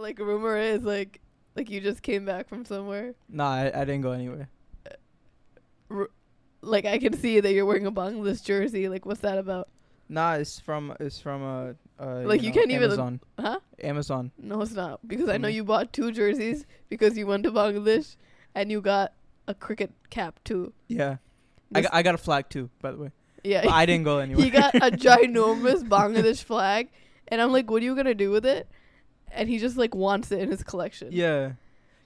Like rumor is like like you just came back from somewhere. Nah, I, I didn't go anywhere. Like I can see that you're wearing a Bangladesh jersey. Like what's that about? Nah, it's from it's from uh, uh Like, you know, can't even- Amazon. Huh? Amazon. No, it's not because I know Mm. you bought two jerseys because you went to Bangladesh and you got a cricket cap too. Yeah. I got, I got a flag too, by the way. Yeah, But I didn't go anywhere. he got a ginormous Bangladesh flag, and I'm like, "What are you gonna do with it?" And he just like wants it in his collection. Yeah.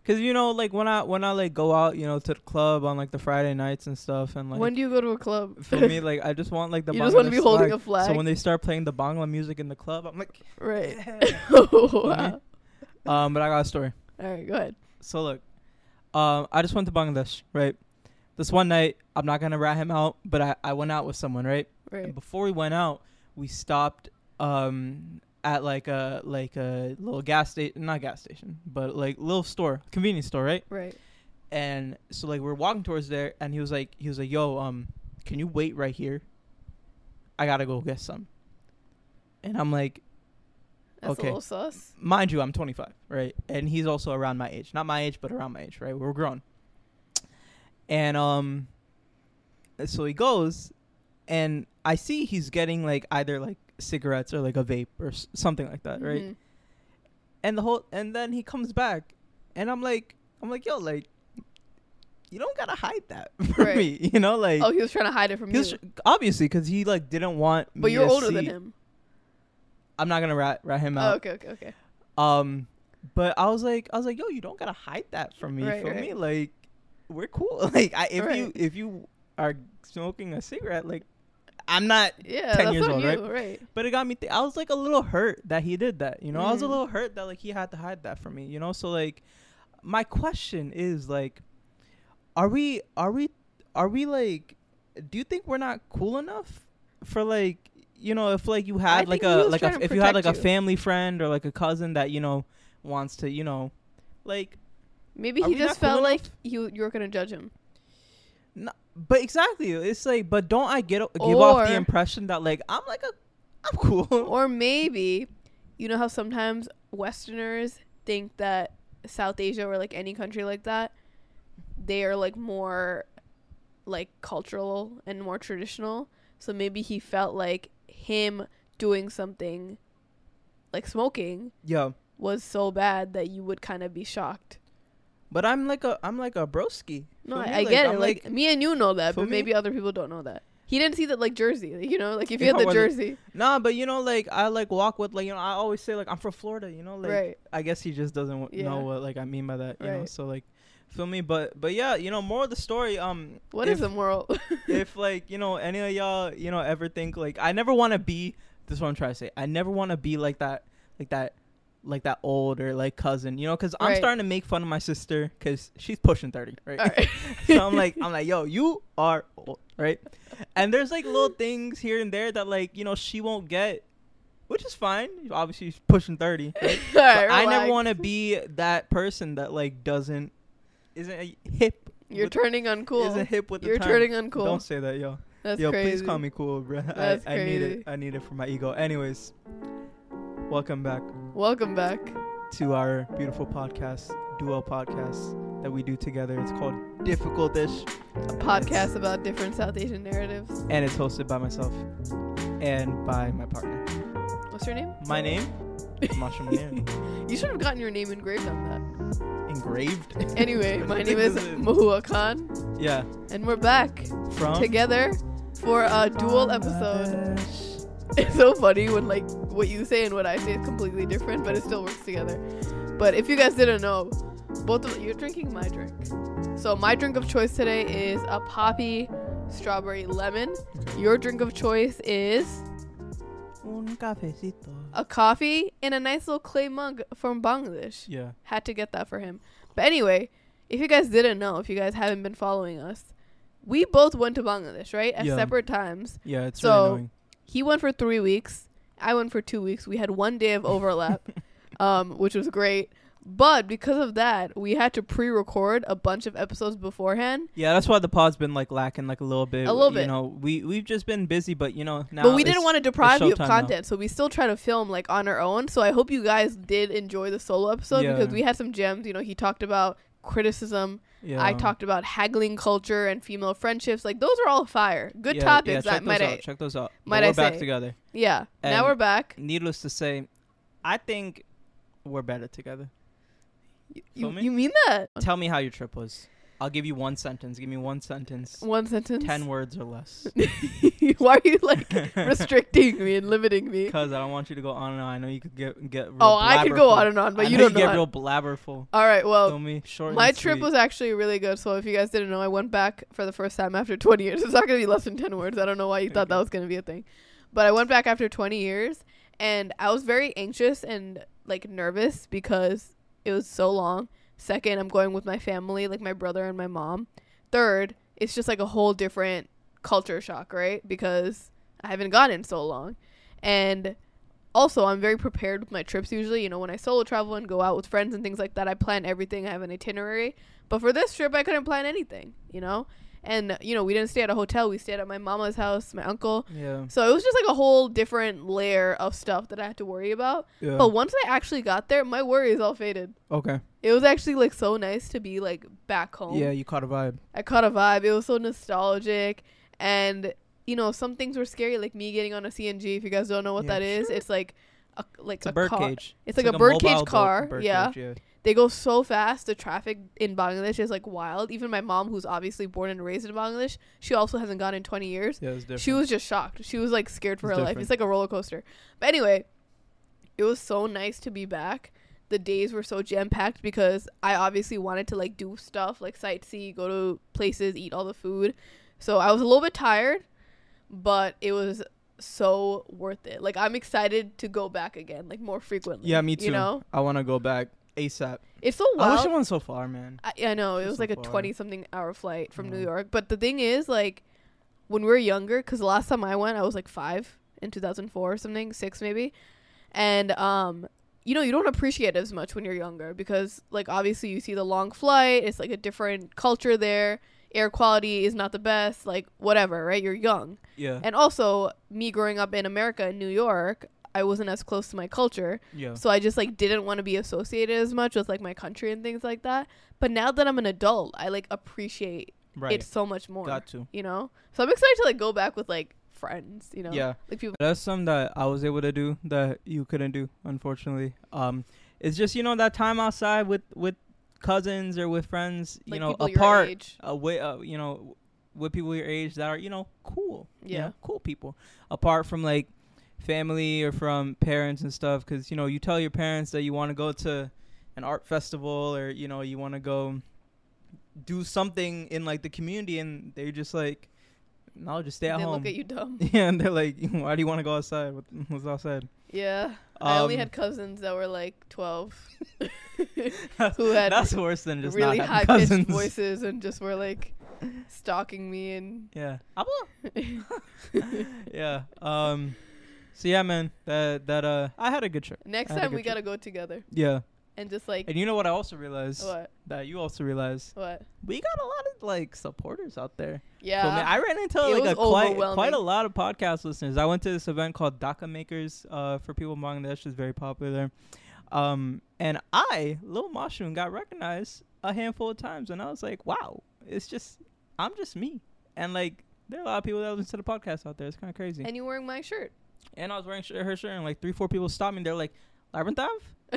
Cause you know, like when I when I like go out, you know, to the club on like the Friday nights and stuff, and like when do you go to a club? for me, like I just want like the you just want to be holding flag. a flag, So when they start playing the Bangla music in the club, I'm like, right? wow. um, but I got a story. All right, go ahead. So look, um, I just went to Bangladesh, right? This one night, I'm not gonna rat him out, but I, I went out with someone, right? Right. And before we went out, we stopped um at like a like a little gas station, not gas station, but like little store, convenience store, right? Right. And so like we're walking towards there, and he was like, he was like, "Yo, um, can you wait right here? I gotta go get some." And I'm like, That's Okay. a little sus. mind you, I'm 25, right? And he's also around my age, not my age, but around my age, right? We're grown. And um, so he goes, and I see he's getting like either like cigarettes or like a vape or s- something like that, right? Mhm. And the whole, and then he comes back, and I'm like, I'm like, yo, like, you don't gotta hide that from Right. me, you know, like. Oh, he was trying to hide it from he you. was, obviously, because he like didn't want. but you're older than him. I'm not gonna rat rat him Oh, out. okay, okay, okay. Um, but I was like, I was like, yo, you don't gotta hide that from me. Right, for right. me, like, we're cool. Like, I, if you if you are smoking a cigarette, like, I'm not. Yeah, 10 years old, you, right? right? But it got me. Th- I was like a little hurt that he did that. You know, I was a Mhm. little hurt that like he had to hide that from me. You know, so like, my question is like, are we are we are we like, do you think we're not cool enough for like, you know, if like you had like a like a if you had like protect a family friend or like a cousin that you know wants to you know, like, Maybe he just cool felt like you you were gonna judge him. But exactly, it's like, but don't I get give off the impression that like I'm like a I'm cool. Or maybe, you know how sometimes Westerners think that South Asia or like any country like that, they are like more like cultural and more traditional. So maybe he felt like him doing something like smoking Yeah. was so bad that you would kind of be shocked. but I'm like a I'm like a broski. No, I, me, I like, get I'm it. Like, me and you know that, but me- maybe other people don't know that. He didn't see that like jersey, like, you know, like if you had the jersey, Nah, but you know, like I like walk with like you know I always say like I'm from Florida, you know, like right? I guess he just doesn't w- Yeah. know what like I mean by that, you know. Right. So like, feel me? But but yeah, you know, more of the story. Um, What if, is the moral? if like you know any of y'all you know ever think like I never want to be this is what I'm trying to say. I never want to be like that, like that. Like that older like cousin, you know, because I'm Right. starting to make fun of my sister because she's pushing thirty, right? Right. so I'm like, I'm like, yo, you are old, right? And there's like little things here and there that like you know she won't get, which is fine. Obviously, she's pushing thirty. Right? Right, I never want to be that person that like doesn't isn't a hip. You're with, turning uncool. Isn't hip with You're the time. turning uncool. Don't say that, yo. That's yo, crazy. please call me cool, bro. I, That's I need it. I need it for my ego. Anyways, welcome back Welcome back. to our beautiful podcast, duo podcast that we do together. It's called Difficultish. A podcast about different South Asian narratives. and it's hosted by myself and by my partner. What's your name? My name, Mashnun Munir. You should have gotten your name engraved on that. engraved. Anyway, my name is Mohuya Khan, Yeah, and we're back from together for a dual episode. It's so funny when like what you say and what I say is completely different, but it still works together. But if you guys didn't know, both of you're drinking my drink. So my drink of choice today is a poppy strawberry lemon. Your drink of choice is Un cafecito. a coffee in a nice little clay mug from Bangladesh. Yeah, Had to get that for him. But anyway, if you guys didn't know, if you guys haven't been following us, we both went to Bangladesh, right? At Yeah. separate times. yeah, it's So- really annoying. He went for three weeks. I went for two weeks. We had one day of overlap. um, which was great. But because of that, we had to pre-record a bunch of episodes beforehand. Yeah, that's why the pod's been like lacking like a little bit. A little You bit. know, we we've just been busy, but you know now. but we didn't want to deprive you of now. content, so we still try to film like on our own. So I hope you guys did enjoy the solo episode Yeah. because we had some gems. You know, he talked about criticism. Yeah. I talked about haggling culture and female friendships. Like those are all fire, good Yeah, topics. Yeah, check that might those I. Check those out. But might I we're back say. together. yeah. now we're back. Needless to say, I think we're better together. You, you mean that? Tell me how your trip was. I'll give you one sentence. Give me one sentence. One sentence. Ten words or less. Why are you like restricting me and limiting me? Because I don't want you to go on and on. I know you could get get. Oh, real Oh, I could go on and on, but I you don't you get know. real blabberful. All right. Well, Feel me? Short. my trip was actually really good. So if you guys didn't know, I went back for the first time after 20 years. It's not gonna be less than 10 words. I don't know why you thought that was gonna be a thing, but I went back after 20 years, and I was very anxious and like nervous because it was so long. Second, I'm going with my family, like my brother and my mom. Third, it's just like a whole different culture shock, right? Because I haven't gone in so long, and also I'm very prepared with my trips usually. You know, when I solo travel and go out with friends and things like that, I plan everything. I have an itinerary. But for this trip, I couldn't plan anything, you know? And, you know, we didn't stay at a hotel. We stayed at my mama's house, my uncle. Yeah. So it was just like a whole different layer of stuff that I had to worry about. Yeah. But once I actually got there, my worries all faded. okay. It was actually like so nice to be like back home. Yeah, you caught a vibe. I caught a vibe. It was so nostalgic. And, you know, some things were scary, like me getting on a CNG. If you guys don't know what Yeah, that is, sure. it's like a, like It's a, bird car. cage. It's like a birdcage mobile boat- car, bird yeah. cage, yeah. They go so fast. The traffic in Bangladesh is like wild. Even my mom, who's obviously born and raised in Bangladesh, she also hasn't gone in 20 years. Yeah, it's different. She was just shocked. She was like scared for It's her life. It's like a roller coaster. But anyway, it was so nice to be back. The days were so jam packed because I obviously wanted to like do stuff like sightsee, go to places, eat all the food. So I was a little bit tired, but it was so worth it. Like I'm excited to go back again, like more frequently. Yeah, me too. You know, I want to go back ASAP. it's so wild. I wish it wasn't so far, man. I, I know it was so like a far. twenty something hour flight from New York. But the thing is, like, when we were younger, because the last time I went, I was like five in two thousand four or something, six maybe, and um, you know, you don't appreciate it as much when you're younger because, like, obviously you see the long flight. It's like a different culture there. Air quality is not the best. Like, whatever, right? You're young. Yeah. And also, me growing up in America, in New York, I wasn't as close to my culture. yeah. So I just like didn't want to be associated as much with like my country and things like that. But now that I'm an adult, I like appreciate right. it so much more. Got to. You know? So I'm excited to like go back with like friends, you know? Yeah. Like people That's something that I was able to do that you couldn't do, unfortunately. Um, it's just you know that time outside with with cousins or with friends, you like know, apart, your age. uh, with uh, you know, with people your age that are you know cool, you Yeah. know, cool people, apart from like family or from parents and stuff. Because you know, you tell your parents that you want to go to an art festival or you know you want to go do something in like the community, and they're just like, no, just stay at they home. look at you dumb. Yeah, and they're like, "Why do you want to go outside? What, what's outside?" Yeah. I only Um, had cousins that were like 12 who had That's worse than just really high pitched voices and just were like stalking me and Yeah. yeah. Um. So yeah, man. That that uh, I had a good trip. next I had a time we got to go together Yeah. And just like And you know what I also realized what? that you also realized What? we got a lot of like supporters out there. Yeah. So, man, I ran into It like a quite quite a lot of podcast listeners. I went to this event called Dhaka Makers uh, for people in Bangladesh. is very popular. Um, and I, Lil Mushroom, got recognized a handful of times, and I was like, wow, it's just I'm just me. And like there are a lot of people that listen to the podcast out there. It's kind of crazy. and you're wearing my shirt. And I was wearing sh- her shirt, and like three, four people stopped me. They're like, Labyrinth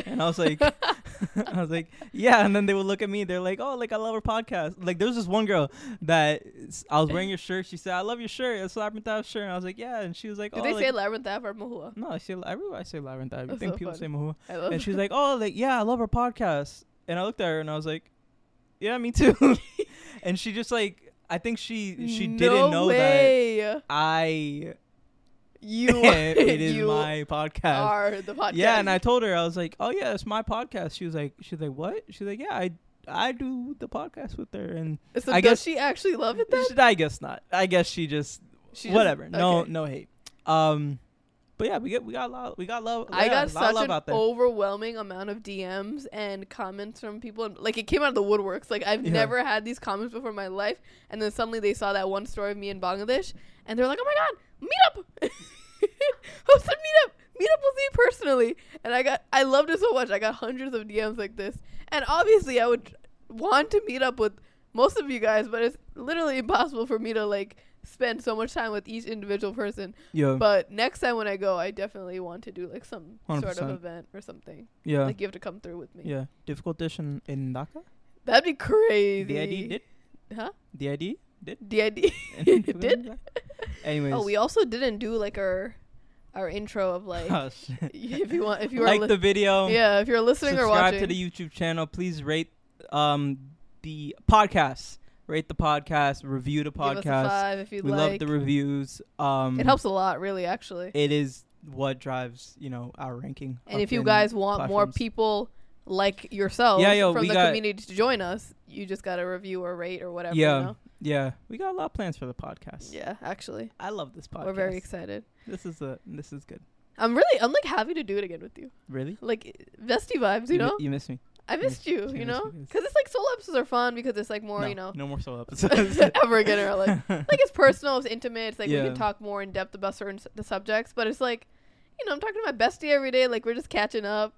And I was like, I was like, yeah. And then they would look at me. They're like, oh, like I love her podcast. Like there was this one girl that I was wearing eh? your shirt. She said, I love your shirt. It's Labyrinth shirt. And I was like, yeah. And she was like, Did oh, they like, say Labyrinth or Mohuya? no, I say everybody say Labyrinth. I think so people funny. say Mohuya. And she was like, oh, like yeah, I love her podcast. And I looked at her and I was like, yeah, me too. and she just like, I think she she no didn't know that. I You it is you my podcast. are the podcast. Yeah, and I told her I was like, "Oh yeah, it's my podcast." She was like, "She's like what?" She's like, "Yeah, I I do the podcast with her." And so I does guess- she actually love it then? she, I guess not. I guess she just She just- whatever. No no hate. Um, But yeah, we get we got a lot we got love. I got a lot of such an overwhelming amount of DMs and comments from people. and- Like it came out of the woodworks. Like I've Yeah. never had these comments before in my life, and then suddenly they saw that one story of me in Bangladesh, and they're like, "Oh my god, meet up! Who said meet up? Meet up with me personally." And I got, I loved it so much. I got hundreds of DMs like this, and obviously I would want to meet up with most of you guys, but it's literally impossible for me to like spend so much time with each individual person. yeah, But next time when I go, I definitely want to do like some sort of event or something. yeah, Like you have to come through with me. yeah. Difficultish in, in Dhaka. That'd be crazy. The ID did. Huh? The ID did. DID. it did. Anyways. Oh, we also didn't do like our our intro of like Oh, shit. if you want if you are like li- the video. yeah if you're listening or watching subscribe to the YouTube channel. Please rate um the podcast. Rate the podcast. Review the give us a podcast. five if you'd We like. love the reviews. Um, it helps a lot, really, actually. It is what drives you know our ranking. and if you guys want more people like yourself Yeah, yo, from the got- community to join us, you just gotta review or rate or whatever. Yeah. You know? yeah, we got a lot of plans for the podcast. Yeah, actually, I love this podcast. we're very excited. This is a this is good. I'm really, I'm like happy to do it again with you. Really? Like bestie vibes, you mi- know. you miss me. I missed you, you know, because it's like solo episodes are fun because it's like more, no, you know, no more solo episodes. ever again in like. Like it's personal, it's intimate. It's like we can talk more in depth about certain s- the subjects, but it's like, you know, I'm talking to my bestie every day. Like we're just catching up,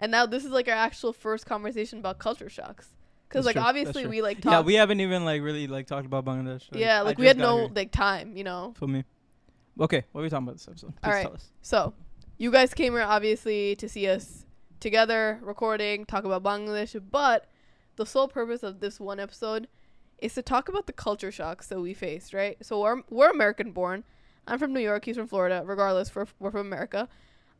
and now this is like our actual first conversation about culture shocks. Because like true, obviously we like talk. yeah, we haven't even like really like talked about Bangladesh. yeah, I like we had no here. like time, you know. For me. Okay, what are we talking about this episode? Please tell us. So, you guys came here obviously to see us together recording, talk about Bangladesh, but the sole purpose of this one episode is to talk about the culture shocks that we faced, right? So we're we're American born. I'm from New York, he's from Florida. Regardless, we're, we're from America.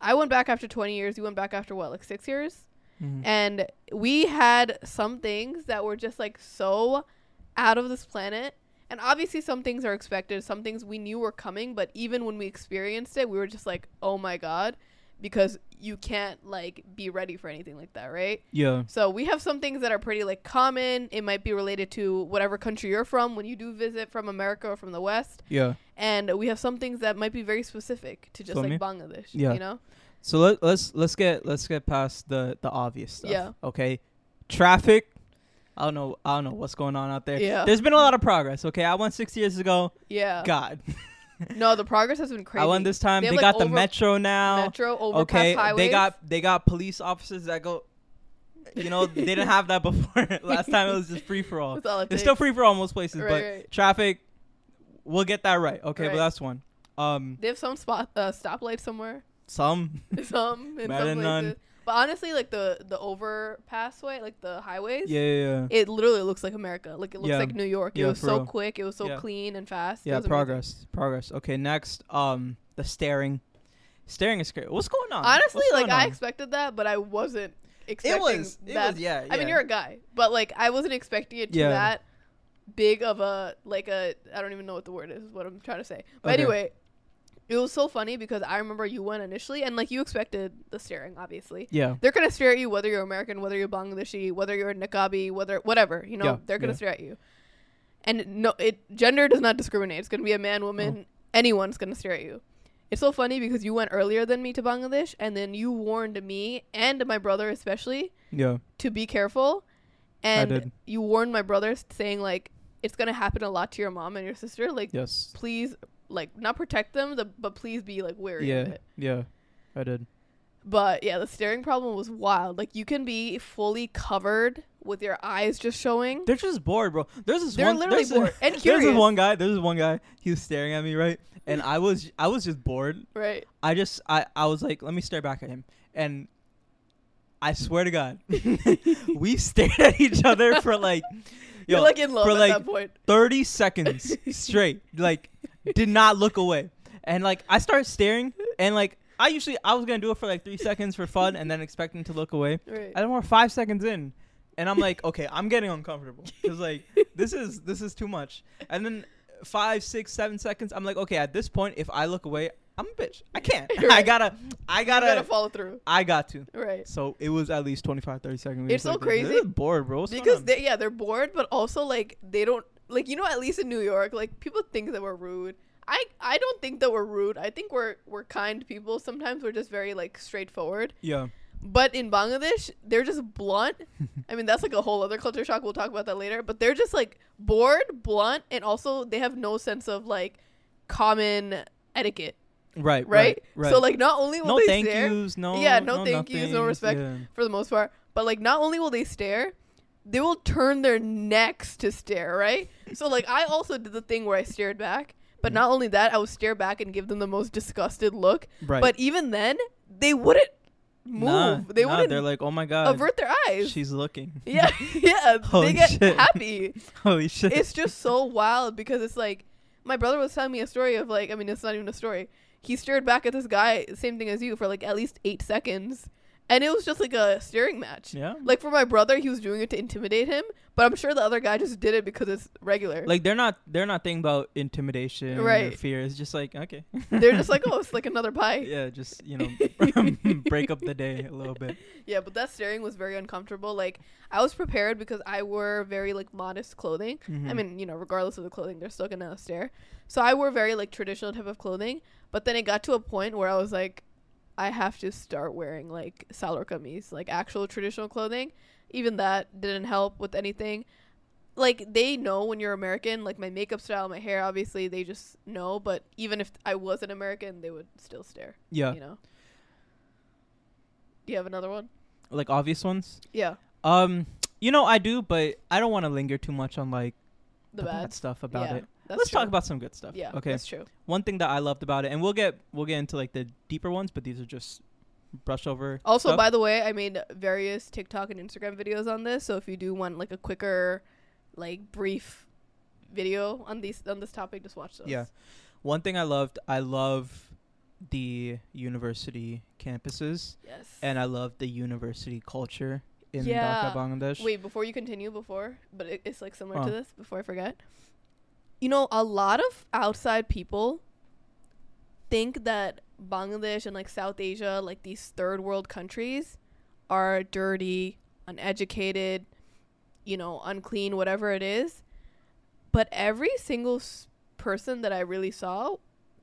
I went back after 20 years. You went back after what, like six years? Mhm. And we had some things that were just like so out of this planet. And obviously, some things are expected, some things we knew were coming, but even when we experienced it, we were just like, oh my God, because you can't like be ready for anything like that, right? yeah. So we have some things that are pretty like common. It might be related to whatever country you're from when you do visit from America or from the West. Yeah. And we have some things that might be very specific to just For like me? Bangladesh, Yeah. you know? So let let's let's get let's get past the the obvious stuff. Yeah. Okay. Traffic. I don't know. I don't know what's going on out there. Yeah. There's been a lot of progress. Okay. I went six years ago. Yeah. God. No, the progress has been crazy. I won this time. They They, have, like, got the over- metro now. Metro overpass okay. highways. They got they got police officers that go. You know they didn't have that before. Last time it was just free for all. That's all it It's still free for all most places, Right, but right. traffic. We'll get that right. Okay, Right. but that's one. Um, They have some spot uh, stoplights somewhere. some. some in Better some than none. But honestly, like the the overpass way, like the highways, Yeah, yeah, yeah. it literally looks like America. Like it looks Yeah. like New York. It Yeah, was for so real. quick. It was so Yeah. clean and fast. It Yeah, was amazing. progress, progress. Okay, next, um, the staring. Staring is scary. What's going on? Honestly, What's like going I on? expected that, but I wasn't it expecting was, it that. was, yeah, I mean, yeah. you're a guy, but like I wasn't expecting it to Yeah. that big of a like a I don't even know what the word is. Is what I'm trying to say. But Okay. anyway, it was so funny because I remember you went initially, and like you expected the staring, obviously. yeah, They're gonna stare at you whether you're American, whether you're Bangladeshi, whether you're Niqabi, whether whatever. You know, Yeah, they're gonna yeah. stare at you. And no, it gender does not discriminate. It's gonna be a man, woman, Oh. anyone's gonna stare at you. It's so funny because you went earlier than me to Bangladesh, and then you warned me and my brother especially yeah, to be careful. And you warned my brother saying like it's gonna happen a lot to your mom and your sister. Like yes, please, like not protect them, the, but please be like wary yeah, of it. yeah, I did. But yeah, the staring problem was wild. Like you can be fully covered with your eyes just showing. They're just bored, bro. There's this one. They're one. literally there's bored and there's this one guy. There's this one guy. He was staring at me, right? And I was, I was just bored. Right. I just, I, I was like, let me stare back at him, and I swear to God, we stared at each other for like, You're like in love for at like that point. 30 seconds straight. Like, did not look away. And like, I started staring, and like, I usually, I was gonna do it for like three seconds for fun, and then expecting to look away. Right. I don't know, five seconds in, and I'm like, okay, I'm getting uncomfortable because like, this is this is too much. And then five, six, seven seconds, I'm like, okay, at this point, if I look away, I'm a bitch. I can't. I gotta, I gotta, gotta follow through. I got to. Right. So it was at least 25, 30 seconds. It's so like crazy is bored, bro. What's Because they yeah, they're bored, but also like they don't like you know, at least in New York, like people think that we're rude. I I don't think that we're rude. I think we're we're kind people. Sometimes we're just very like straightforward. Yeah. But in Bangladesh, they're just blunt. I mean, that's like a whole other culture shock. We'll talk about that later. But they're just like bored, blunt, and also they have no sense of like common etiquette, Right. right? Right. So like, not only will no they thank stare yous. No. Yeah, no thank yous, no respect. yeah. for the most part, but like, not only will they stare, they will turn their necks to stare, right? So like, I also did the thing where I stared back. But not only that, I would stare back and give them the most disgusted look. Right. But even then, they wouldn't move. Nah, they nah, wouldn't They're like, oh my god, avert their eyes. she's looking. Yeah, yeah. Holy they get shit. happy. Holy shit. It's just so wild because it's like my brother was telling me a story of like I mean it's not even a story. He stared back at this guy, same thing as you, for like at least eight seconds, and it was just like a staring match. yeah. Like for my brother, he was doing it to intimidate him, but I'm sure the other guy just did it because it's regular. Like they're not they're not thinking about intimidation or Right. fear. It's just like okay. They're just like, oh, it's like another pie. yeah, just you know break up the day a little bit. Yeah, but that staring was very uncomfortable. Like I was prepared because I wore very like modest clothing. I Mhm. mean, you know, regardless of the clothing, they're still gonna stare. So I wore very like traditional type of clothing. But then it got to a point where I was like, I have to start wearing like salwar kameez, like actual traditional clothing. Even that didn't help with anything. Like they know when you're American, like my makeup style, my hair, obviously they just know. But even if I was an American, they would still stare. yeah, You know. Do you have another one? like obvious ones. Yeah, Um, you know I do, but I don't want to linger too much on like the bad. stuff about Yeah, it. That's Let's true. talk about some good stuff. Yeah, Okay. that's true. One thing that I loved about it, and we'll get we'll get into like the deeper ones, but these are just brush over. Also, stuff. by the way, I made various TikTok and Instagram videos on this. So if you do want like a quicker, like brief video on these on this topic, just watch those. Yeah. One thing I loved, I love the university campuses, Yes. and I love the university culture in Yeah. Dhaka, Bangladesh. Wait, before you continue, before, but it, it's like similar Oh. to this. Before I forget, you know, a lot of outside people think that Bangladesh and like South Asia, like these third world countries, are dirty, uneducated, you know, unclean, whatever it is. But every single s- person that I really saw,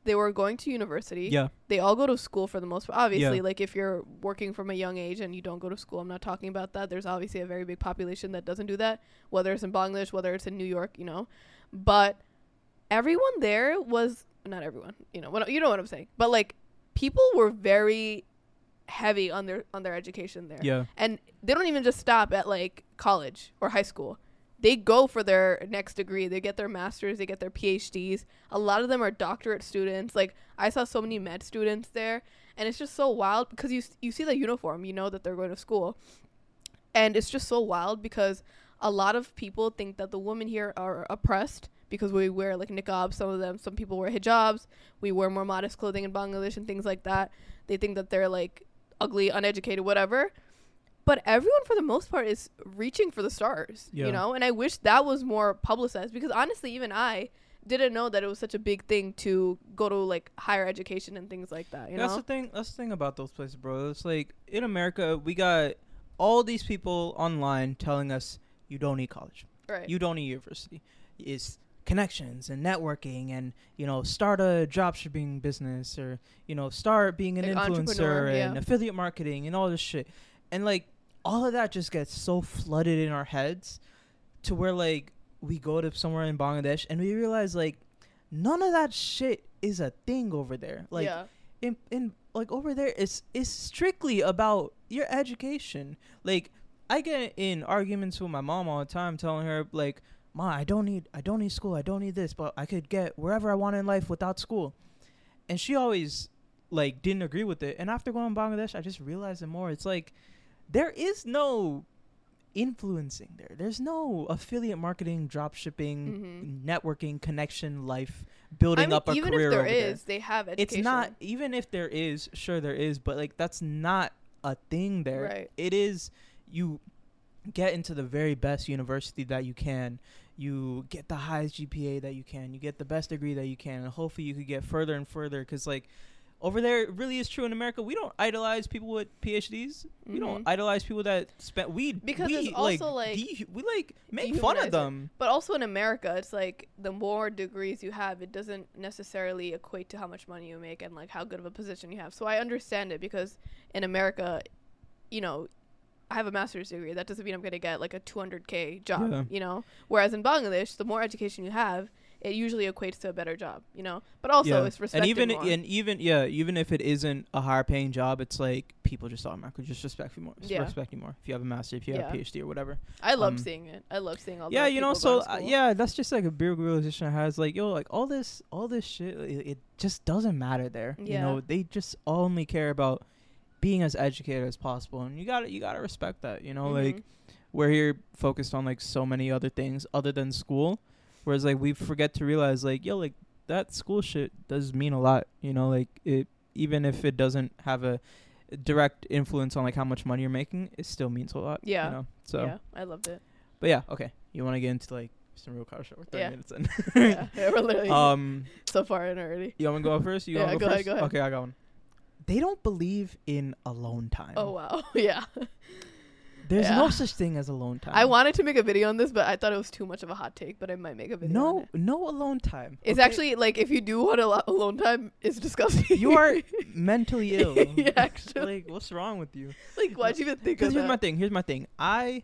they were going to university Yeah, they all go to school for the most part. Obviously, Yeah. like if you're working from a young age and you don't go to school, I'm not talking about that. There's obviously a very big population that doesn't do that, whether it's in Bangladesh, whether it's in New York, you know. But everyone there was not everyone, you know. What you know what I'm saying? But like people were very heavy on their on their education there. yeah, And they don't even just stop at like college or high school. They go for their next degree. They get their masters, they get their PhDs. A lot of them are doctorate students. Like I saw so many med students there, and it's just so wild because you you see the uniform, you know that they're going to school. And it's just so wild because a lot of people think that the women here are oppressed because we wear like niqab, some of them, some people wear hijabs, we wear more modest clothing in Bangladesh and things like that. They think that they're like ugly, uneducated, whatever. But everyone, for the most part, is reaching for the stars, Yeah. you know. And I wish that was more publicized because honestly, even I didn't know that it was such a big thing to go to like higher education and things like that. You that's know, the thing. That's the thing about those places, bro. It's like in America, we got all these people online telling us you don't need college, right? you don't need university. It's connections and networking, and you know, start a drop shipping business, or you know, start being an Like influencer and yeah. affiliate marketing and all this shit, and like all of that just gets so flooded in our heads to where like we go to somewhere in Bangladesh and we realize like none of that shit is a thing over there. Like yeah, in in like over there it's it's strictly about your education. Like I get in arguments with my mom all the time telling her like, "Ma, I don't need I don't need school. I don't need this, but I could get wherever I want in life without school." And she always like didn't agree with it. And after going to Bangladesh, I just realized it more. It's like there is no influencing there. There's no affiliate marketing, drop shipping, networking, connection, life, building Mm-hmm. I mean, up a even career if there there is, they have education. it's not even if there is sure there is but like that's not a thing there Right. it is you get into the very best university that you can you get the highest gpa that you can you get the best degree that you can and hopefully you could get further and further because like over there it really is true in America. We don't idolize people with PhDs. We don't Mhm. idolize people that spent we Because we, it's also, like, de- we like make fun of them. But also in America, it's like the more degrees you have, it doesn't necessarily equate to how much money you make and like how good of a position you have. So I understand it because in America, you know, I have a master's degree. That doesn't mean I'm going to get like a 200k job, Yeah. you know. Whereas in Bangladesh, the more education you have, it usually equates to a better job, you know. But also it's respected and even more. and even yeah, even if it isn't a higher paying job, it's like people just automatically just respect you more. Yeah. Respect you more if you have a master, if you have a PhD or whatever. I love um, seeing it. I love seeing all. yeah, you know, so uh, yeah, that's just like a big realization I has. Like, yo, like all this, all this shit, it, it just doesn't matter there. You know, they just only care about being as educated as possible, and you gotta, you gotta respect that. You know, like Mhm. we're here focused on like so many other things other than school, whereas like we forget to realize like, yo, like that school shit does mean a lot. You know, like it, even if it doesn't have a direct influence on like how much money you're making, it still means a lot. Yeah. You know, so. yeah, I loved it. But yeah, okay. You want to get into like some real car shit? We're thirty Yeah. minutes in. yeah, yeah, we're literally um, so far in already. you want me to go first? You Yeah, want to go go, ahead, go ahead. Okay, I got one. They don't believe in alone time. Oh wow, yeah. There's yeah. no such thing as alone time. I wanted to make a video on this, but I thought it was too much of a hot take. But I might make a video. no, no alone time. It's okay? actually like if you do want a lo- alone time, it's disgusting. you are mentally ill. yeah, actually. like, what's wrong with you? Like, why'd you even think of Because here's that? my thing. Here's my thing. I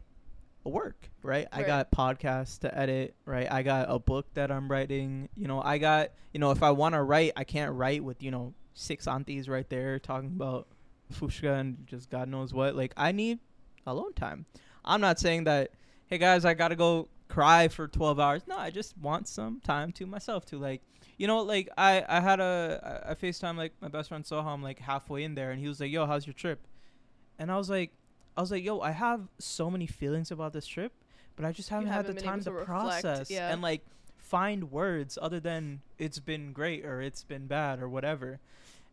work, right? I got podcasts to edit, right? I got a book that I'm writing. You know, I got, you know, if I want to write, I can't write with, you know, six aunties right there talking about fushka and just God knows what. Like, I need alone time. I'm not saying that, hey guys, I got to go cry for 12 hours. No, I just want some time to myself to like, you know, like I, I had a, I FaceTime like my best friend Soham like halfway in there and he was like, yo, how's your trip? And I was like, I was like, yo, I have so many feelings about this trip, but I just haven't had haven't the time to, to reflect, process yeah. and like find words other than it's been great or it's been bad or whatever.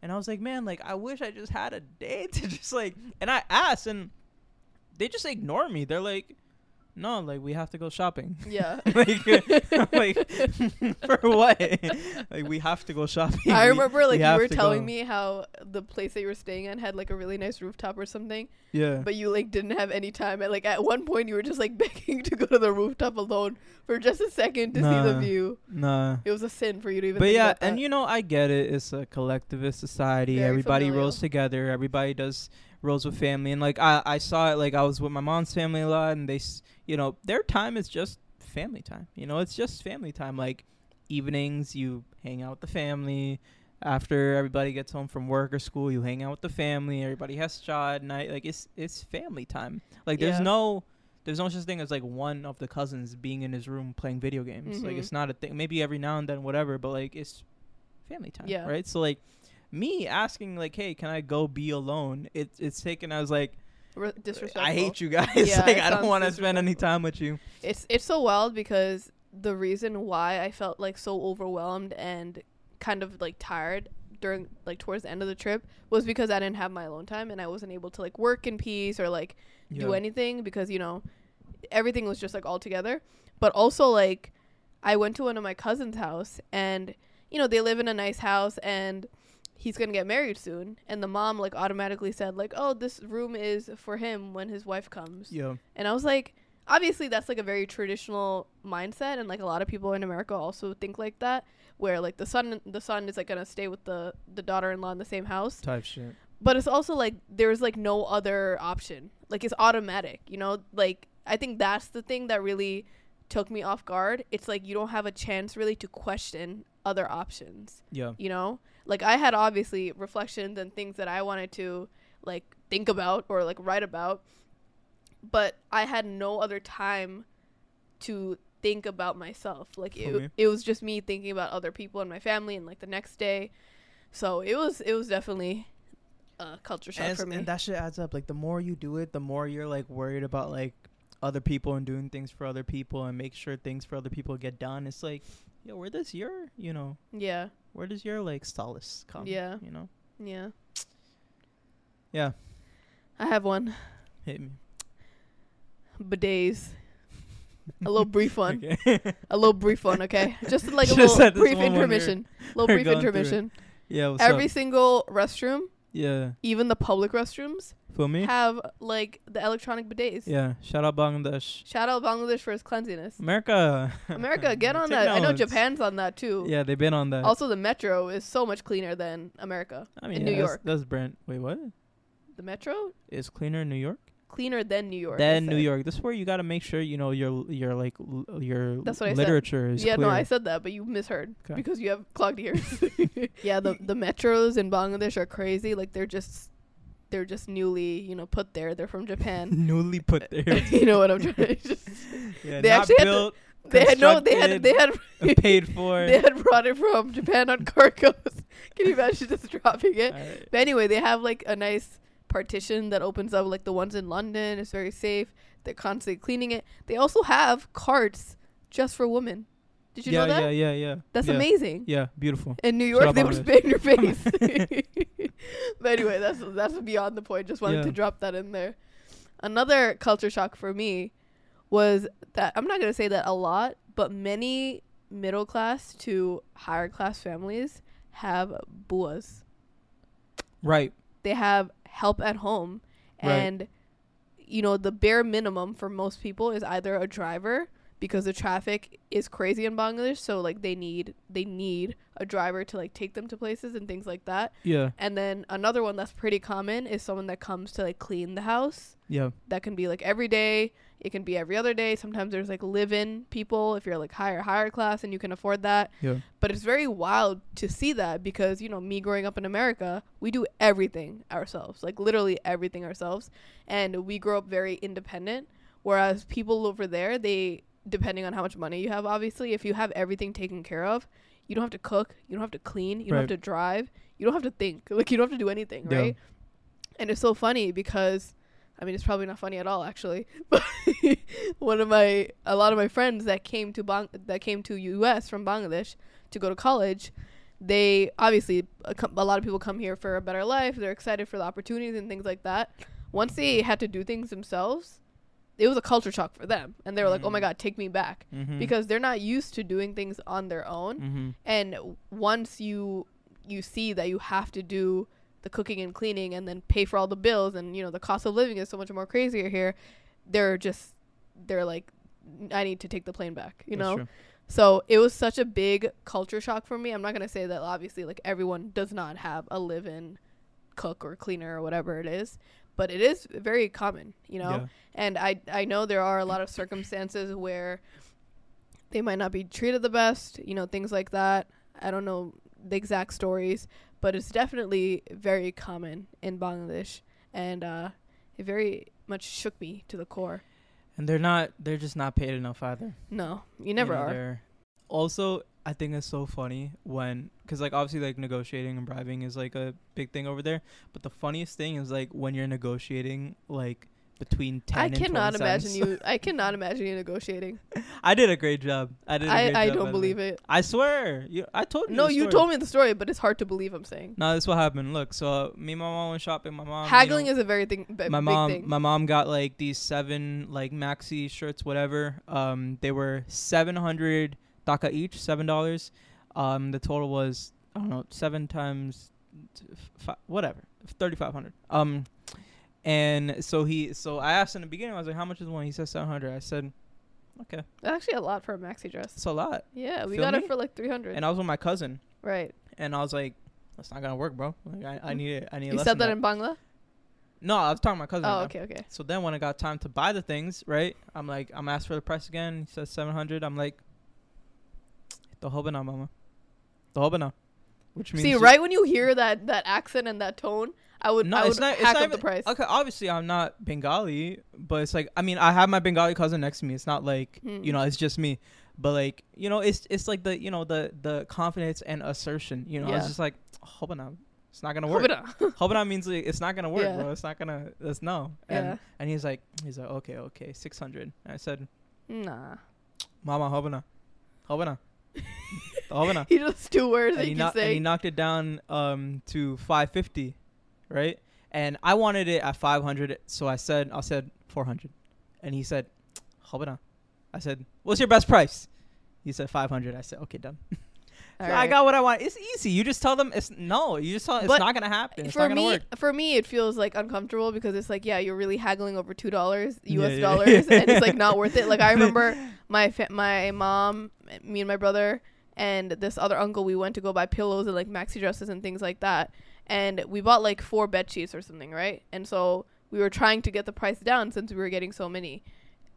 And I was like, man, like I wish I just had a day to just like and I asked and they just ignore me. They're like, no, like we have to go shopping. Yeah. like, like for what? like we have to go shopping. I remember like we you were telling go. me how the place that you were staying at had like a really nice rooftop or something, Yeah. but you like didn't have any time. And like at one point you were just like begging to go to the rooftop alone for just a second to see the Nah. view. Nah. It was a sin for you to even. But yeah, and you know, I get it. It's a collectivist society. Very Everybody familial. rolls together. Everybody does rolls with family. And like I, I saw it. Like I was with my mom's family a lot, and they, you know, their time is just family time. You know, it's just family time. Like evenings, you hang out with the family. After everybody gets home from work or school, you hang out with the family. Everybody has shot at night. Like it's it's family time. Like there's Yeah. no. There's no such thing as like one of the cousins being in his room playing video games. Like Mhm. it's not a thing. Maybe every now and then, whatever. But like it's family time, Yeah. right? So like me asking like, hey, can I go be alone? It's it's taken as like Re- disrespectful. I hate you guys. Yeah, like I don't want to spend any time with you. It's it's so wild because the reason why I felt like so overwhelmed and kind of like tired during like towards the end of the trip was because I didn't have my alone time and I wasn't able to like work in peace or like do anything because you know everything was just like all together. But also like I went to one of my cousin's house and you know they live in a nice house and he's gonna get married soon and the mom like automatically said like oh this room is for him when his wife comes Yeah. and I was like, obviously that's like a very traditional mindset, and like a lot of people in America also think like that, where like the son the son is like gonna stay with the the daughter-in-law in the same house. Type shit. But it's also like there's like no other option. Like it's automatic, you know. Like I think that's the thing that really took me off guard. It's like you don't have a chance really to question other options Yeah. you know like i had obviously reflections and things that i wanted to like think about or like write about but i had no other time to think about myself like me. it, it was just me thinking about other people and my family and like the next day so it was it was definitely a culture shock And, for me and that shit adds up. Like the more you do it, the more you're like worried about like other people and doing things for other people and make sure things for other people get done. It's like, yo, where does your, you know, yeah where does your like solace come? Yeah. You know. yeah Yeah. i have one Hit me. bidets a little brief one Okay. a little brief one okay just like a little brief one when you're- intermission little brief going through it. intermission Yeah. What's Every up? single restroom, Yeah. even the public restrooms, Feel me? have like the electronic bidets. Yeah. Shout out Bangladesh. Shout out Bangladesh for its cleanliness. America. America, get on that. I know. Japan's on that too. Yeah, they've been on that. Also, the metro is so much cleaner than America. I mean, in yeah, New that's- York. That's Brent. Wait, what? The metro Is cleaner in New York? cleaner than New York. I Then New said. York. This is where you gotta make sure you know your your like l- your That's what I said. literature is Yeah, clear. no, I said that, but you misheard 'Kay. because you have clogged ears. yeah, the the metros in Bangladesh are crazy. Like they're just they're just newly, you know, put there. They're from Japan. Newly put there. you know what I'm trying to just yeah, They actually had to- They had no they had they had paid for. they had brought it from Japan on cargoes. Can you imagine just dropping it? Alright. But anyway, they have like a nice partition that opens up like the ones in London. It's very safe. They're constantly cleaning it. They also have carts just for women. Did you yeah, know that? yeah, yeah, yeah. That's yeah. amazing. Yeah, beautiful. In New York, they would spit in your face. but anyway, that's that's beyond the point. Just wanted Yeah. to drop that in there. Another culture shock for me was that I'm not gonna say that a lot, but many middle class to higher class families have buas. Right. They have help at home, Right. and you know the bare minimum for most people is either a driver because the traffic is crazy in Bangladesh. So like they need they need a driver to like take them to places and things like that. Yeah. And then another one that's pretty common is someone that comes to like clean the house. Yeah. That can be like every day. It can be every other day. Sometimes there's like live-in people if you're like higher higher class and you can afford that. Yeah. But it's very wild to see that because you know me growing up in America, we do everything ourselves, like literally everything ourselves, and we grow up very independent. Whereas people over there, they depending on how much money you have, obviously, if you have everything taken care of, you don't have to cook, you don't have to clean, you don't have to drive, you don't have to think, like you don't have to do anything, Yeah. right? And it's so funny because. I mean, it's probably not funny at all, actually. But one of my, a lot of my friends that came to Bang, that came to U.S. from Bangladesh to go to college, they obviously a, co- a lot of people come here for a better life. They're excited for the opportunities and things like that. Once they had to do things themselves, it was a culture shock for them, and they were like, "Oh my Mhm. god, take me back," Mm-hmm. because they're not used to doing things on their own. Mm-hmm. And once you you see that you have to do the cooking and cleaning and then pay for all the bills and you know the cost of living is so much more crazier here, they're just they're like, I need to take the plane back, you know. So it was such a big culture shock for me. I'm not gonna say that obviously like everyone does not have a live-in cook or cleaner or whatever it is, but it is very common, you know. Yeah. And I I know there are a lot of circumstances where they might not be treated the best, you know, things like that. I don't know the exact stories, but it's definitely very common in Bangladesh, and uh, it very much shook me to the core. And they're not. They're just not paid enough either. No, you never know, they're- Also, I think it's so funny when, because like obviously like negotiating and bribing is like a big thing over there. But the funniest thing is like when you're negotiating like between ten. I cannot imagine cents. you. I cannot imagine you negotiating. I did a great job. I did. A great I, I don't believe it. I swear. You, I told you. No, you told me the story, but it's hard to believe. I'm saying No, this what happened. Look, so uh, me and my mom went shopping. My mom. you haggling know, is a very thing. B- my mom thing. my mom got like these seven like maxi shirts whatever um they were 700 taka each seven dollars um the total was i don't know seven times t- fi- whatever 3500 um and so he so i asked in the beginning i was like how much is one he said 700 i said okay That's actually a lot for a maxi dress. that's a lot Yeah, we Feel got me? it for like 300. and i was with my cousin right. and i was like that's not gonna work bro like i, I need it i need You said than that in Bangla? no i was talking to my cousin Oh, okay, okay. So then when I got time to buy the things, right? I'm like, I'm asked for the price again. He says 700. I'm like, the hobana, mama. The hobana. Which means See, right when you hear that that accent and that tone, I would No, I would it's not. It's not up the price. Okay, obviously I'm not Bengali, but it's like I mean I have my Bengali cousin next to me. It's not like Hmm. you know it's just me, but like you know it's it's like the you know the the confidence and assertion. You know, Yeah. it's just like hobana. It's not gonna work. Hobana. Hobana means like, it's not gonna work, Yeah. bro. It's not gonna. It's no. And yeah. and he's like he's like okay okay 600. And I said Nah. Mama, hobana. Hobana. He just two words And that he, kno- and he knocked it down um, to 550, right? And I wanted it at 500, so I said, I said 400. And he said, hobana. I said, what's your best price? He said 500. I said, okay, done. All I right. got what I want. It's easy. You just tell them it's no. You just tell it's But not gonna happen. It's for not gonna me, work. for me, it feels like uncomfortable because it's like, yeah, you're really haggling over two dollars U.S. Yeah. dollars, and it's like not worth it. Like I remember my fa- my mom, me and my brother, and this other uncle. We went to go buy pillows and like maxi dresses and things like that, and we bought like four bed sheets or something, right? And so we were trying to get the price down since we were getting so many.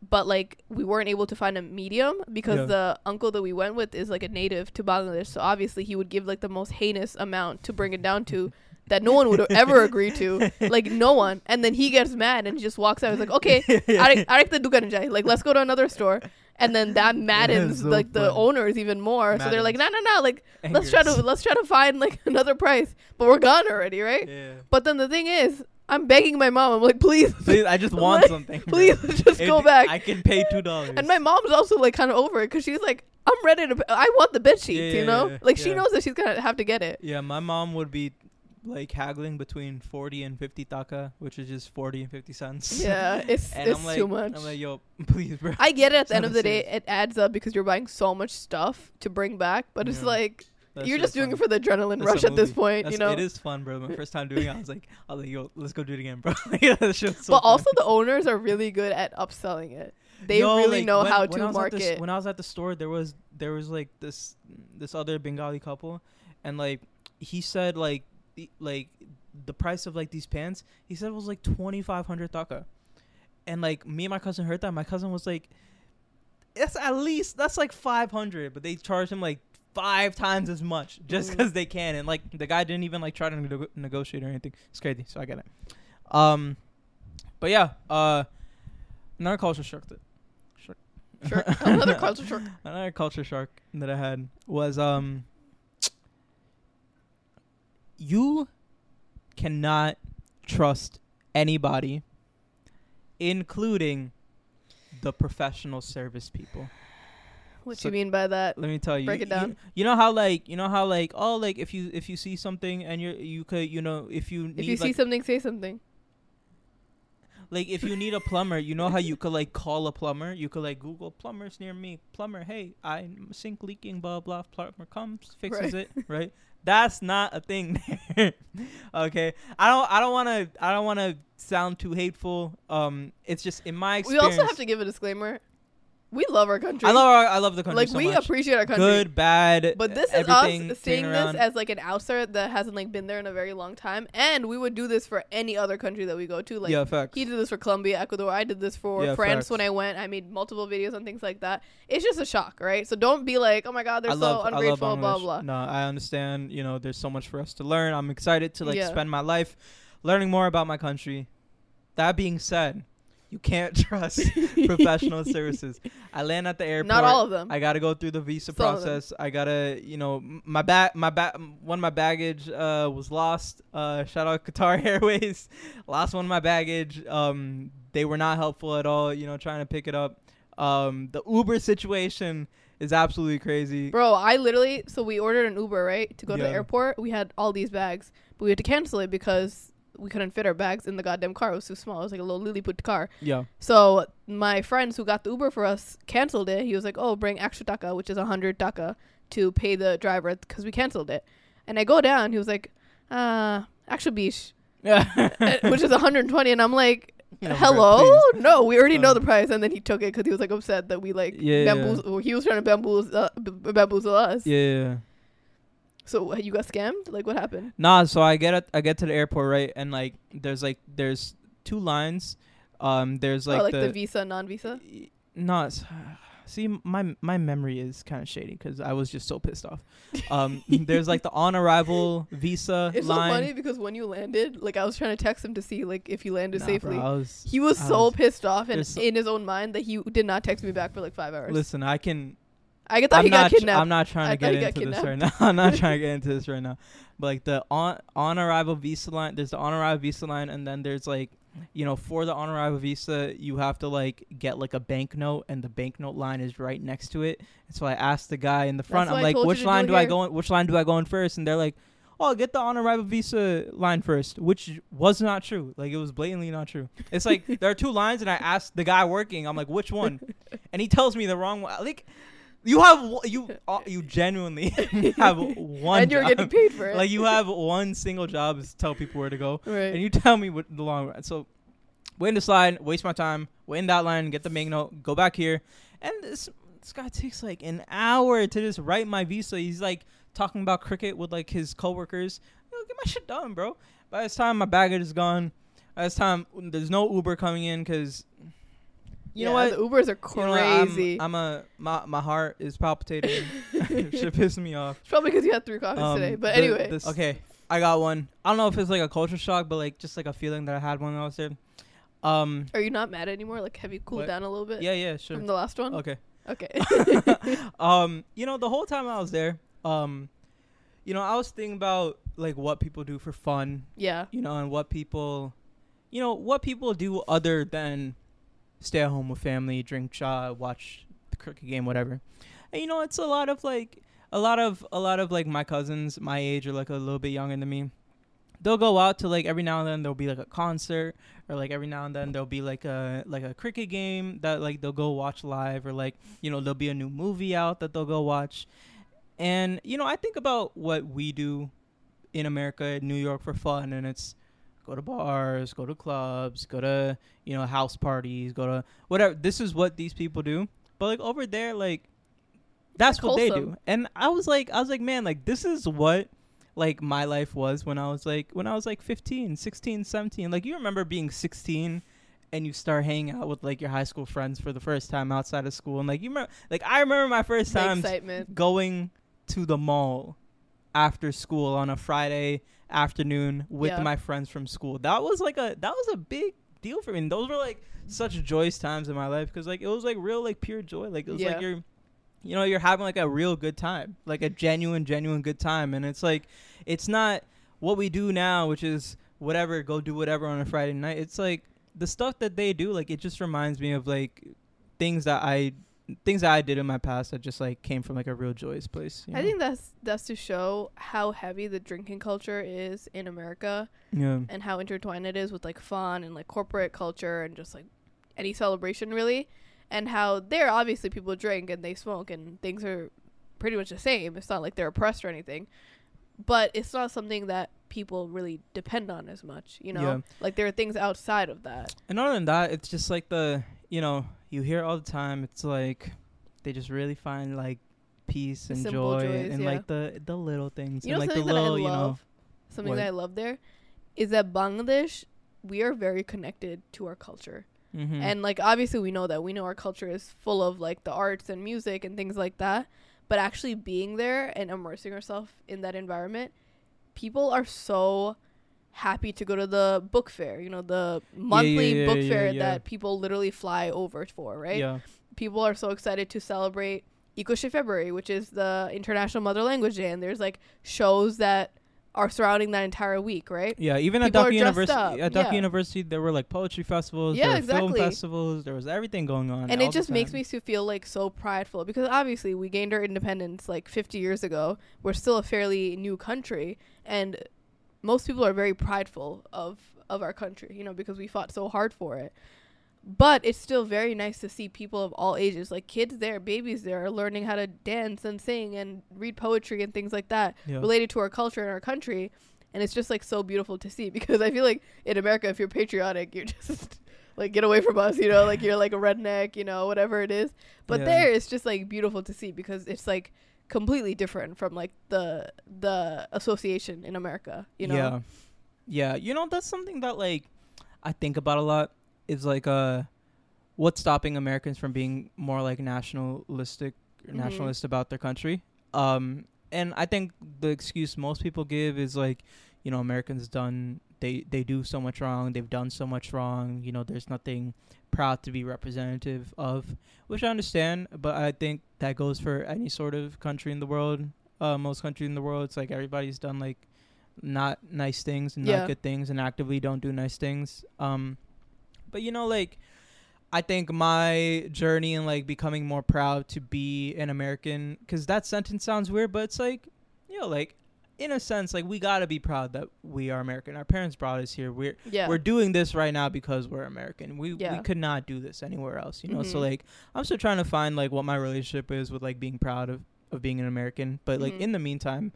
But like we weren't able to find a medium because Yeah. the uncle that we went with is like a native to Bangladesh, so obviously he would give like the most heinous amount to bring it down to that no one would ever agree to. Like no one. And then he gets mad and just walks out. He's like, okay, I the dukan. Like let's go to another store. And then that maddens so like the funny. owners even more. So they're like, no, no, no. Like let's try to let's try to find like another price. But we're gone already, right? Yeah. But then the thing is, I'm begging my mom. I'm like, please, Please, I just want Like, something. bro. please just It- go back. I can pay two dollars. and my mom's also like kind of over it because she's like, I'm ready to. I want the bed sheets, Yeah, you know. yeah, like she knows that she's gonna have to get it. Yeah, my mom would be like haggling between forty and fifty taka, which is just forty and fifty cents. Yeah, it's it's like, too much. I'm like, yo, please, bro. I get it at the end of the day, it adds up because you're buying so much stuff to bring back, but it's like That's you're just doing fun. it for the adrenaline That's rush at this point, That's, you know. it is fun, bro. My first time doing it, I was like, I was like, yo, let's go do it again, bro. yeah, so but fun. also the owners are really good at upselling it. They Yo, really like, know when- how when to market. this- when I was at the store, there was there was like this this other Bengali couple, and like he said like the, like the price of like these pants, he said it was like twenty five hundred taka, and like me and my cousin heard that. My cousin was like, "That's at least that's like five hundred, but they charged him like five times as much just because they can, and like the guy didn't even like try to nego- negotiate or anything. It's crazy, so I get it. Um, but yeah, uh, another culture shock that Sure. Another culture shark. Another culture shark that I had was um you cannot trust anybody including the professional service people. What So- you mean by that? Let me tell you. Break it down. You, know how like you know how like oh like if you if you see something and you're you could you know if you need If you see something, say something. like if you need a plumber, you know how you could like call a plumber. You could like Google plumbers near me. Plumber, hey, I'm sink leaking. Blah blah. Plumber comes, fixes Right. it. Right. That's not a thing. okay. I don't. I don't want to. I don't want to sound too hateful. Um. It's just in my experience. We also have to give a disclaimer. We love our country. I love. Our, I love the country like so we much. appreciate our country. Good, bad. But this is us seeing this as like an outsider that hasn't like been there in a very long time, and we would do this for any other country that we go to. Like yeah, facts. he did this for Colombia, Ecuador. I did this for Yeah, France facts. when I went. I made multiple videos and things like that. It's just a shock, right? So don't be like, oh my god, they're I so love, ungrateful, blah blah. No, I understand. You know, there's so much for us to learn. I'm excited to like Yeah. spend my life learning more about my country. That being said, you can't trust professional services. I land at the airport. Not all of them. I gotta go through the visa Some process. I gotta, you know, my bag, my bag, one of my baggage uh, was lost. Uh, shout out Qatar Airways, lost one of my baggage. Um, they were not helpful at all. You know, trying to pick it up. Um, the Uber situation is absolutely crazy. Bro, I literally so we ordered an Uber, right? To go to the airport. We had all these bags, but we had to cancel it because we couldn't fit our bags in the goddamn car. It was too small. It was like a little Lilliput car. Yeah, So my friends who got the Uber for us canceled it. He was like, "Oh, bring extra taka, which is a hundred taka, to pay the driver because we canceled it." And I go down. He was like, "Uh, extra bish, uh, which is 120." And I'm like, "Hello, no, we already know Um, the price." And then he took it because he was like upset that we like Yeah, yeah. He was trying to bamboozle, uh, b- bamboozle us. yeah. So you got scammed? Like what happened? Nah, so I get it. I get to the airport right, and like there's like there's two lines. Um, there's like, oh, like the, the, visa, non-visa. no. it's- See, my my memory is kind of shady because I was just so pissed off. Um, there's like the on arrival visa It's line. so funny because when you landed, like I was trying to text him to see like if you landed Nah, safely. bro, was, He was I so was- pissed off and so- in his own mind that he did not text me back for like five hours. Listen, I can. I thought I'm he got tr- kidnapped. I'm not trying I to get into this right now. I'm not trying to get into this right now. But like the on on arrival visa line, there's the on arrival visa line, and then there's like, you know, for the on arrival visa, you have to like get like a banknote, and the banknote line is right next to it. And so I asked the guy in the front, I'm like, which line do do I go? In, which line do I go in first? And they're like. Oh, get the on arrival visa line first, which was not true. Like it was blatantly not true. It's like there are two lines, and I asked the guy working, I'm like, which one? and he tells me the wrong one. Like, You have you uh, you genuinely have one. and you're job. getting paid for it. Like you have one single job is to tell people where to go, right. and you tell me what the long run. So wait in this line, waste my time, wait in that line, get the main note, go back here, and this this guy takes like an hour to just write my visa. He's like talking about cricket with like his coworkers. Yo, get my shit done, bro. By this time, my baggage is gone. By this time, there's no Uber coming in because you know Yeah, what? The Ubers are You know? I'm- crazy. I'm, a my my heart is palpitating. Shit pissed me off. it's probably because you had three coffees Um, today. But the- anyway, this- okay, I got one. I don't know if it's like a culture shock, but like just like a feeling that I had one when I was there. Um, are you not mad anymore? Like, have you cooled What? down a little bit yeah, yeah, sure. from the last one? Okay. Okay. um, you know, the whole time I was there, um, you know, I was thinking about like what people do for fun, yeah. you know, and what people, you know, what people do other than stay at home with family, drink cha, watch the cricket game, whatever. And you know, it's a lot of like a lot of a lot of like my cousins my age or like a little bit younger than me. They'll go out to like every now and then there'll be like a concert or like every now and then there'll be like a like a cricket game that like they'll go watch live or like you know there'll be a new movie out that they'll go watch. And you know, I think about what we do in America, in New York for fun and it's go to bars, go to clubs, go to, you know, house parties, go to whatever. This is what these people do. But like over there like that's what they do. And I was like I was like, man, like this is what like my life was when I was like when I was like 15, 16, 17. Like you remember being 16 and you start hanging out with like your high school friends for the first time outside of school and like you remember like I remember my first time going to the mall after school on a Friday afternoon with Yeah. my friends from school. That was like a that was a big deal for me. And those were like such joyous times in my life because like it was like real like pure joy. Like it was Yeah. like you're you know you're having like a real good time, like a genuine genuine good time. And it's like it's not what we do now, which is whatever go do whatever on a Friday night. It's like the stuff that they do. Like it just reminds me of like things that I things that I did in my past that just like came from like a real joyous place. you I know? think that's that's to show how heavy the drinking culture is in America yeah. and how intertwined it is with like fun and like corporate culture and just like any celebration really and how there obviously people drink and they smoke and things are pretty much the same it's not like they're oppressed or anything but it's not something that people really depend on as much you know Yeah. like there are things outside of that And other than that, it's just like the you know you hear all the time. It's like they just really find like peace The and joy joys, and yeah. like the the little things you and know like the little you know something what? that i love there is that bangladesh we are very connected to our culture mm-hmm. And like obviously we know that we know our culture is full of like the arts and music and things like that. But actually being there and immersing ourselves in that environment, people are so happy to go to the book fair, you know, the monthly yeah, book yeah, fair yeah. that people literally fly over for, right? yeah People are so excited to celebrate Ekushey February, which is the International Mother Language Day, and there's like shows that are surrounding that entire week, right? yeah even at People are Dhaka University up, at Dhaka yeah. University there were like poetry festivals Yeah, there were film festivals there was everything going on and it just makes me feel like so prideful because obviously we gained our independence like 50 years ago we're still a fairly new country and most people are very prideful of of our country you know because we fought so hard for it but it's still very nice to see people of all ages like kids there babies there are learning how to dance and sing and read poetry and things like that yeah. related to our culture and our country and it's just like so beautiful to see because i feel like in america if you're patriotic you're just like get away from us you know like you're like a redneck you know whatever it is but Yeah. there it's just like beautiful to see because it's like completely different from like the the association in america you know Yeah. Yeah. You know, that's something that like I think about a lot is like uh what's stopping Americans from being more like nationalistic Mhm. nationalist about their country. Um and I think the excuse most people give is like, you know, Americans done they they do so much wrong, they've done so much wrong, you know, there's nothing proud to be representative of, which I understand, but I think that goes for any sort of country in the world. Uh, most countries in the world, it's like everybody's done like not nice things and Yeah. not good things and actively don't do nice things. Um, but you know, like I think my journey in like becoming more proud to be an American, because that sentence sounds weird, but it's like, you know, like in a sense, like we gotta be proud that we are American. Our parents brought us here. We're Yeah. we're doing this right now because we're American. We Yeah. we could not do this anywhere else, you know. So Mhm. like I'm still trying to find like what my relationship is with like being proud of of being an American. But like Mhm. in the meantime,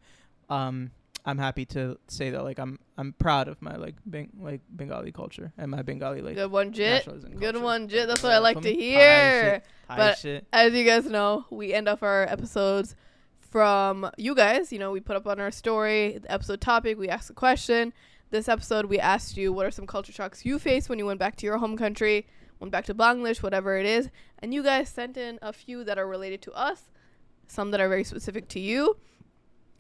um, I'm happy to say that like I'm I'm proud of my like Beng- like Bengali culture and my Bengali like Good one, Jit. Good one, Jit. That's what I like to? Thai hear. shit, Thai But- shit. As you guys know, we end off our episodes from you guys. You know, we put up on our story the episode topic, we asked a question. This episode, we asked you what are some culture shocks you faced when you went back to your home country, went back to Bangladesh, whatever it is. And you guys sent in a few that are related to us, some that are very specific to you.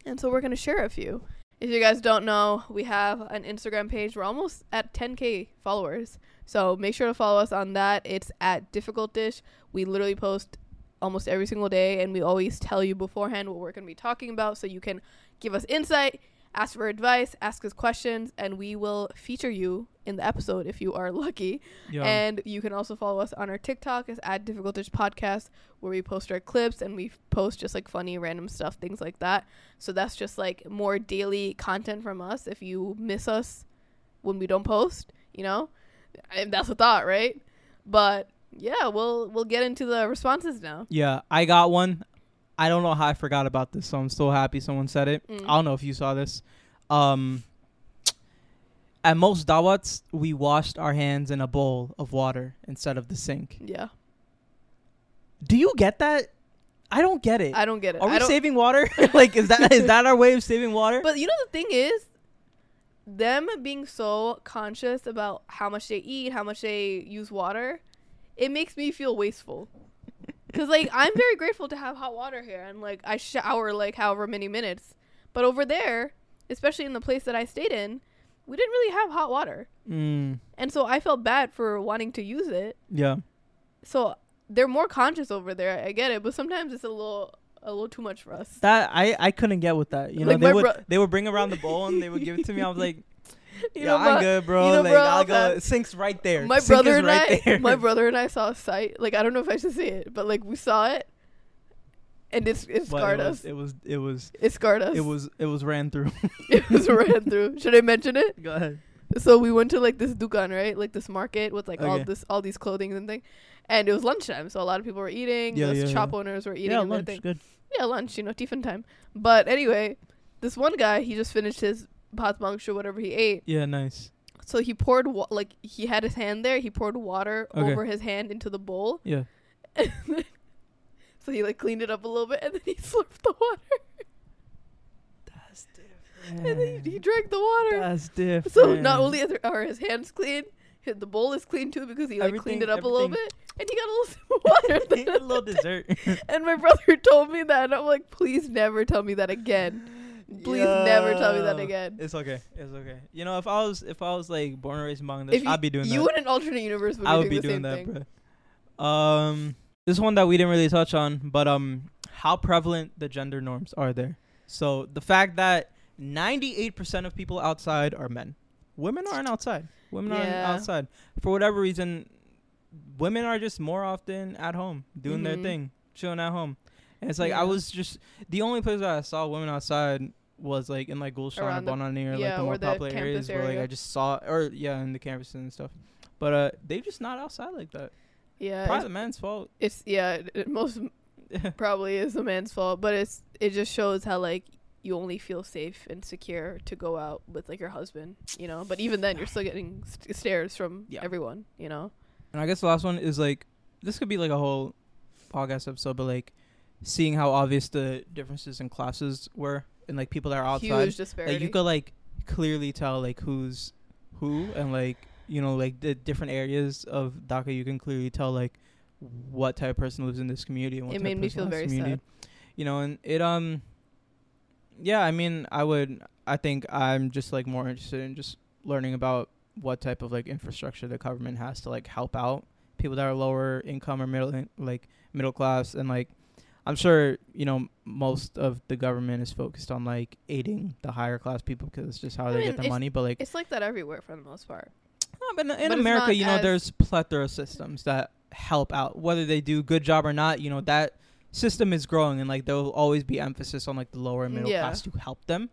And so we're going to share a few. If you guys don't know, we have an Instagram page. We're almost at 10K followers. So make sure to follow us on that. It's at Difficultish. We literally post almost every single day, and we always tell you beforehand what we're going to be talking about so you can give us insight, ask for advice, ask us questions, and we will feature you in the episode if you are lucky. Yeah. And you can also follow us on our TikTok is at Difficultish Podcast, where we post our clips and we post just like funny random stuff, things like that. So that's just like more daily content from us. If you miss us when we don't post, you know, that's a thought, right? But yeah, we'll we'll get into the responses now. Yeah, I got one. I don't know how I forgot about this, so I'm still happy someone said it. Mm. I don't know if you saw this. Um, at most dawats, we washed our hands in a bowl of water instead of the sink. Yeah, Do you get that? I don't get it. I don't get it. Are we saving water? like, is that is that our way of saving water? But you know the thing is, them being so conscious about how much they eat, how much they use water, it makes me feel wasteful. Cause like I'm very grateful to have hot water here, and like I shower like however many minutes. But over there, especially in the place that I stayed in, we didn't really have hot water, mm, and so I felt bad for wanting to use it. yeah. So they're more conscious over there. I get it, but sometimes it's a little a little too much for us. That I I couldn't get with that. You know, Like they would bro- they would bring around the bowl and they would give it to me. I was like, You yeah, know, I'm my- good, bro. you know, like bro, I'll go. It sinks right there. my brother and right I, there. my brother and I saw a site. Like I don't know if I should say it, but like we saw it, and it's it But scarred it was, us. It was it was It scarred us. it was it was ran through. it was ran through. Should I mention it? Go ahead. So we went to like this dukan, right? Like this market with like all this all these clothing and thing, and it was lunchtime, so a lot of people were eating. Yeah, yeah, shop yeah. owners were eating. Yeah, lunch good. Yeah, lunch. You know, tiffin time. But anyway, this one guy he just finished his pot or whatever he ate. Yeah, nice. So he poured wa- like he had his hand there. He poured water Okay. over his hand into the bowl. Yeah. so he like cleaned it up a little bit and then he slurped the water That's different. and then he, he drank the water. That's different. So not only is- are his hands clean, the bowl is clean too because he like cleaned it Everything- up a little bit and he got a little sip of water. A little dessert. and my brother told me that and I'm like, please never tell me that again. Please never tell me that again. It's okay. It's okay. You know, if I was if I was like born and raised in Bangladesh, If you, I'd be doing that. you that. in an alternate universe would be I would doing be the doing that, thing. bro. Um, this one that we didn't really touch on, but um, how prevalent the gender norms are there? So the fact that ninety-eight percent of people outside are men, women aren't outside. Women aren't outside for whatever reason. Women are just more often at home doing their Mhm. thing, chilling at home. And it's like Yeah. I was just the only place that I saw women outside was like in like Gulshan or Around the- Banani like the more the popular areas where like. I just saw or yeah in the campuses and stuff. But uh, they just not outside like that. Yeah, Probably the man's fault. it's yeah. It, it most probably is the man's fault, but it's it just shows how like you only feel safe and secure to go out with like your husband, you know. But even then, you're still getting st- stares from Yeah. everyone, you know. And I guess the last one is like this could be like a whole podcast episode, but like seeing how obvious the differences in classes were and like people that are outside. Huge disparity. Like you could like clearly tell like who's who and like you know like the different areas of Dhaka. You can clearly tell like what type of person lives in this community. And what it type made of me feel very community. sad. You know, and it um. Yeah, I mean, I would. I think I'm just like more interested in just learning about what type of like infrastructure the government has to like help out people that are lower income or middle in- like middle class and like I'm sure you know most of the government is focused on like aiding the higher class people because it's just how I they mean, get their money. But like, It's like that everywhere for the most part. no, but in, in but America, you know, there's plethora of systems that help out. Whether they do good job or not, you know that system is growing, and like there will always be emphasis on like the lower and middle Yeah. class to help them.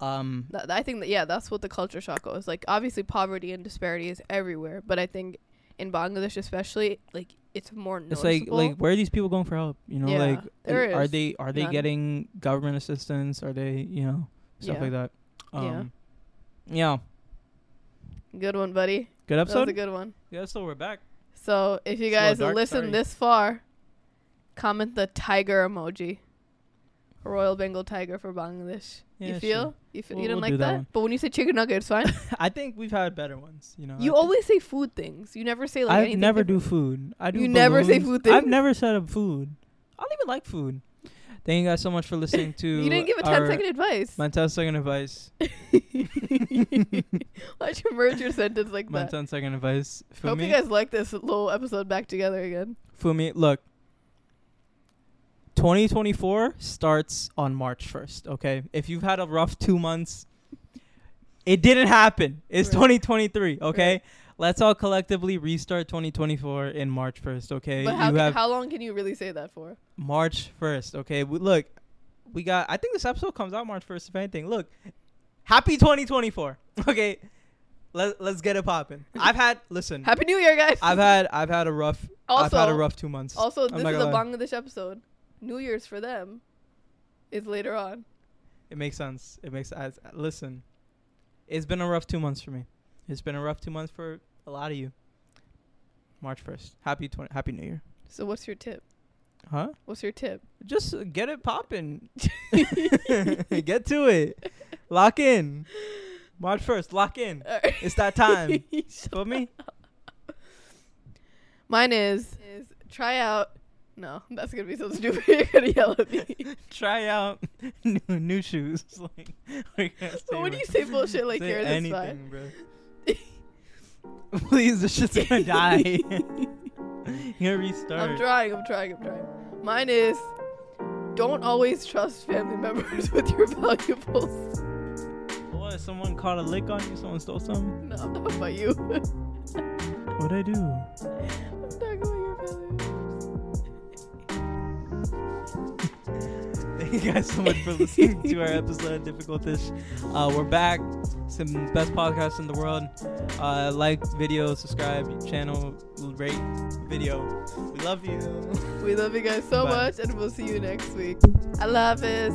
Um, Th- I think that yeah, that's what the culture shock was. Like obviously poverty and disparity is everywhere, but I think in Bangladesh especially, like it's more it's noticeable. like like where are these people going for help? You know, Yeah, like there are they are they none. getting government assistance? Are they you know stuff Yeah. like that? Yeah. Um, yeah. good one, buddy. Good That was episode. a good one. yeah, so we're back. So if you It's a little guys listen sorry. this far, comment the tiger emoji. Royal Bengal tiger for Bangladesh. Yeah, you feel? sure. You feel? We'll- you didn't we'll do like that that? But when you say chicken nugget, it's fine. I think we've had better ones. You know. You think- always say food things. You never say like I anything. never different. do food. I do. You never say food things. I've never said a food. I don't even like food. Thank you guys so much for listening to. You didn't give a 10 our- second advice. My 10 second advice. Why'd you merge your sentence like that? My that? 10 second advice. For Hope you guys like this little episode back together again. me, look. 2024 starts on March 1st, okay? If you've had a rough 2 months, it didn't happen. It's Right. 2023, okay? Right. Let's all collectively restart 2024 in March 1st, okay? But how, you have how long can you really say that for? March 1st, okay? We, look, we got I think this episode comes out March 1st if anything. Look, happy 2024. Okay? Let, let's get it popping. I've had listen. Happy New Year, guys! I've had I've had a rough also, I've had a rough 2 months. also this is a lie. Bangladesh episode. New Year's for them is later on. It makes sense. It makes sense. listen. It's been a rough 2 months for me. It's been a rough 2 months for a lot of you. March 1st. Happy 20 Happy New Year. So what's your tip? Huh? What's your tip? Just uh, get it popping. get to it. Lock in. March 1st, lock in. It's that time. For me? Mine is is try out. No, that's gonna be so stupid. You're gonna yell at me. Try out new, new shoes. like, But when you say bullshit like say yours, it's anything, fine. bro. Please, this shit's gonna die. You're gonna restart. I'm trying. I'm trying. I'm trying. Mine is don't always trust family members with your valuables. What? Someone caught a lick on you? Someone stole something? No, I'm talking about you. What'd I do? Thank you guys so much for listening to our episode of Difficultish. Uh, we're back. Some best podcasts in the world. Uh, like video, subscribe, channel, rate video. We love you. We love you guys so Bye. much, and we'll see you next week. I love this.